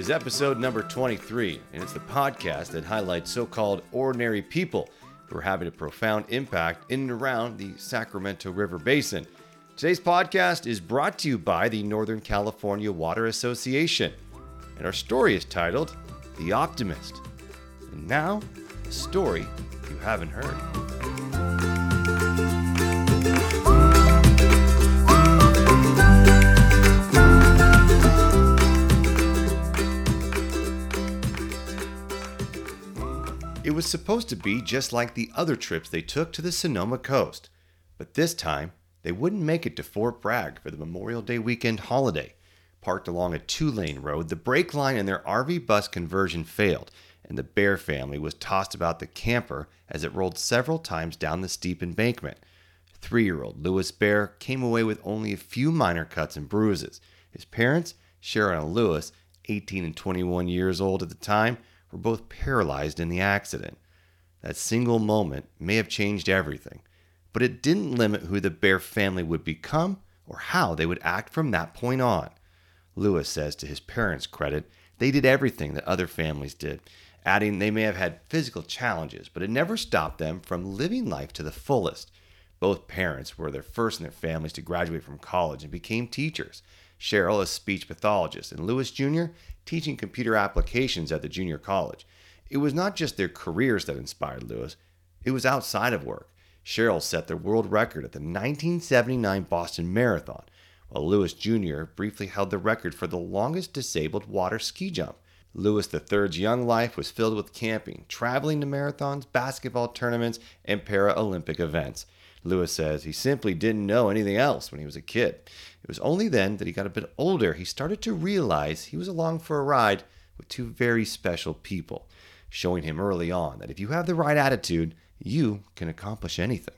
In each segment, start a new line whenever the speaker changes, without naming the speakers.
is episode number 23, and it's the podcast that highlights so called ordinary people who are having a profound impact in and around the Sacramento River Basin. Today's podcast is brought to you by the Northern California Water Association, and our story is titled The Optimist. And now, a story you haven't heard. Was supposed to be just like the other trips they took to the Sonoma coast, but this time they wouldn't make it to Fort Bragg for the Memorial Day weekend holiday. Parked along a two lane road, the brake line in their RV bus conversion failed, and the Bair family was tossed about the camper as it rolled several times down the steep embankment. Three year old Lewis Bair came away with only a few minor cuts and bruises. His parents, Sharon and Lewis, 18 and 21 years old at the time, were both paralyzed in the accident. That single moment may have changed everything, but it didn't limit who the Bair family would become or how they would act from that point on. Lewis says to his parents' credit, they did everything that other families did, adding they may have had physical challenges, but it never stopped them from living life to the fullest. Both parents were the first in their families to graduate from college and became teachers. Cheryl, a speech pathologist, and Lewis Jr., teaching computer applications at the junior college. It was not just their careers that inspired Lewis, it was outside of work. Cheryl set the world record at the 1979 Boston Marathon, while Lewis Jr. briefly held the record for the longest disabled water ski jump. Lewis III's young life was filled with camping, traveling to marathons, basketball tournaments, and Paralympic events. Lewis says he simply didn't know anything else when he was a kid. It was only then that he got a bit older he started to realize he was along for a ride with two very special people, showing him early on that if you have the right attitude, you can accomplish anything.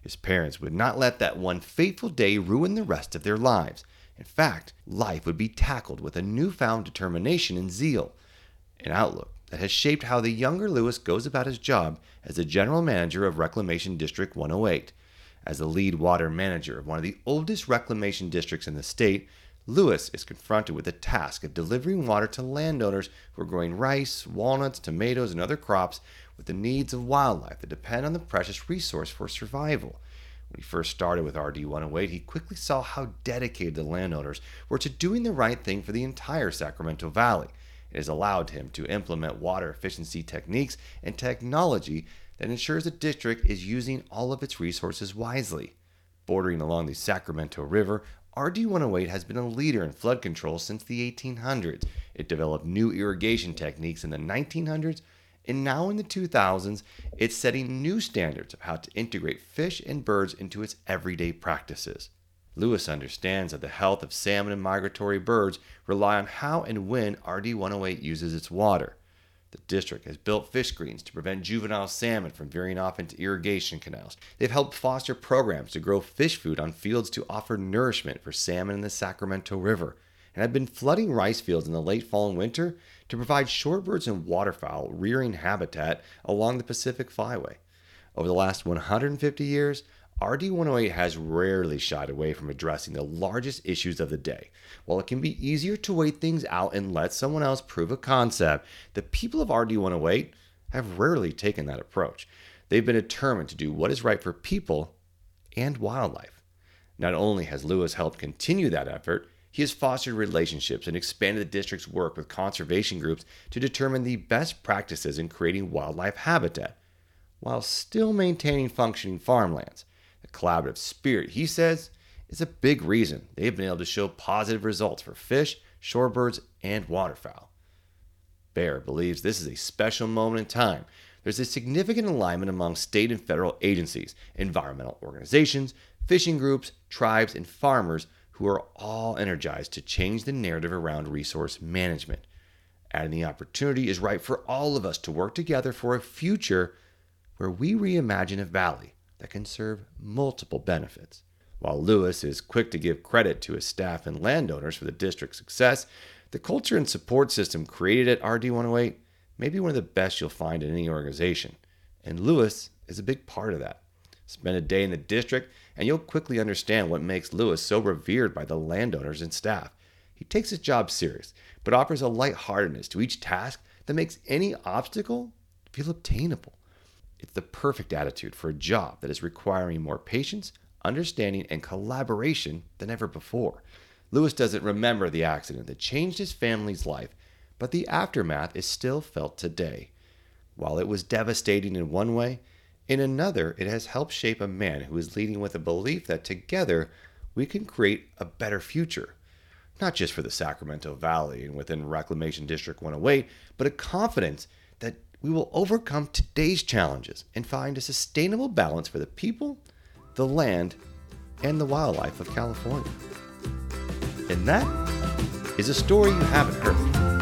His parents would not let that one fateful day ruin the rest of their lives. In fact, life would be tackled with a newfound determination and zeal, an outlook that has shaped how the younger Lewis goes about his job as the general manager of Reclamation District 108. As the lead water manager of one of the oldest reclamation districts in the state, Lewis is confronted with the task of delivering water to landowners who are growing rice, walnuts, tomatoes, and other crops with the needs of wildlife that depend on the precious resource for survival. When he first started with RD 108, he quickly saw how dedicated the landowners were to doing the right thing for the entire Sacramento Valley. It has allowed him to implement water efficiency techniques and technology that ensures the district is using all of its resources wisely. Bordering along the Sacramento River, RD 108 has been a leader in flood control since the 1800s. It developed new irrigation techniques in the 1900s, and now in the 2000s, it's setting new standards of how to integrate fish and birds into its everyday practices. Lewis understands that the health of salmon and migratory birds rely on how and when RD 108 uses its water. The district has built fish screens to prevent juvenile salmon from veering off into irrigation canals. They've helped foster programs to grow fish food on fields to offer nourishment for salmon in the Sacramento River, and have been flooding rice fields in the late fall and winter to provide shorebirds and waterfowl rearing habitat along the Pacific Flyway. Over the last 150 years, RD 108 has rarely shied away from addressing the largest issues of the day. While it can be easier to wait things out and let someone else prove a concept, the people of RD 108 have rarely taken that approach. They've been determined to do what is right for people and wildlife. Not only has Lewis helped continue that effort, he has fostered relationships and expanded the district's work with conservation groups to determine the best practices in creating wildlife habitat, while still maintaining functioning farmlands. The collaborative spirit, he says, is a big reason they've been able to show positive results for fish, shorebirds, and waterfowl. Bair believes this is a special moment in time. There's a significant alignment among state and federal agencies, environmental organizations, fishing groups, tribes, and farmers who are all energized to change the narrative around resource management. Adding the opportunity is right for all of us to work together for a future where we reimagine a valley that can serve multiple benefits. While Lewis is quick to give credit to his staff and landowners for the district's success, the culture and support system created at RD 108 may be one of the best you'll find in any organization, and Lewis is a big part of that. Spend a day in the district, and you'll quickly understand what makes Lewis so revered by the landowners and staff. He takes his job serious, but offers a lightheartedness to each task that makes any obstacle feel obtainable. It's the perfect attitude for a job that is requiring more patience, understanding, and collaboration than ever before. Lewis doesn't remember the accident that changed his family's life, but the aftermath is still felt today. While it was devastating in one way, in another, it has helped shape a man who is leading with a belief that together we can create a better future. Not just for the Sacramento Valley and within Reclamation District 108, but a confidence that we will overcome today's challenges and find a sustainable balance for the people, the land, and the wildlife of California. And that is a story you haven't heard.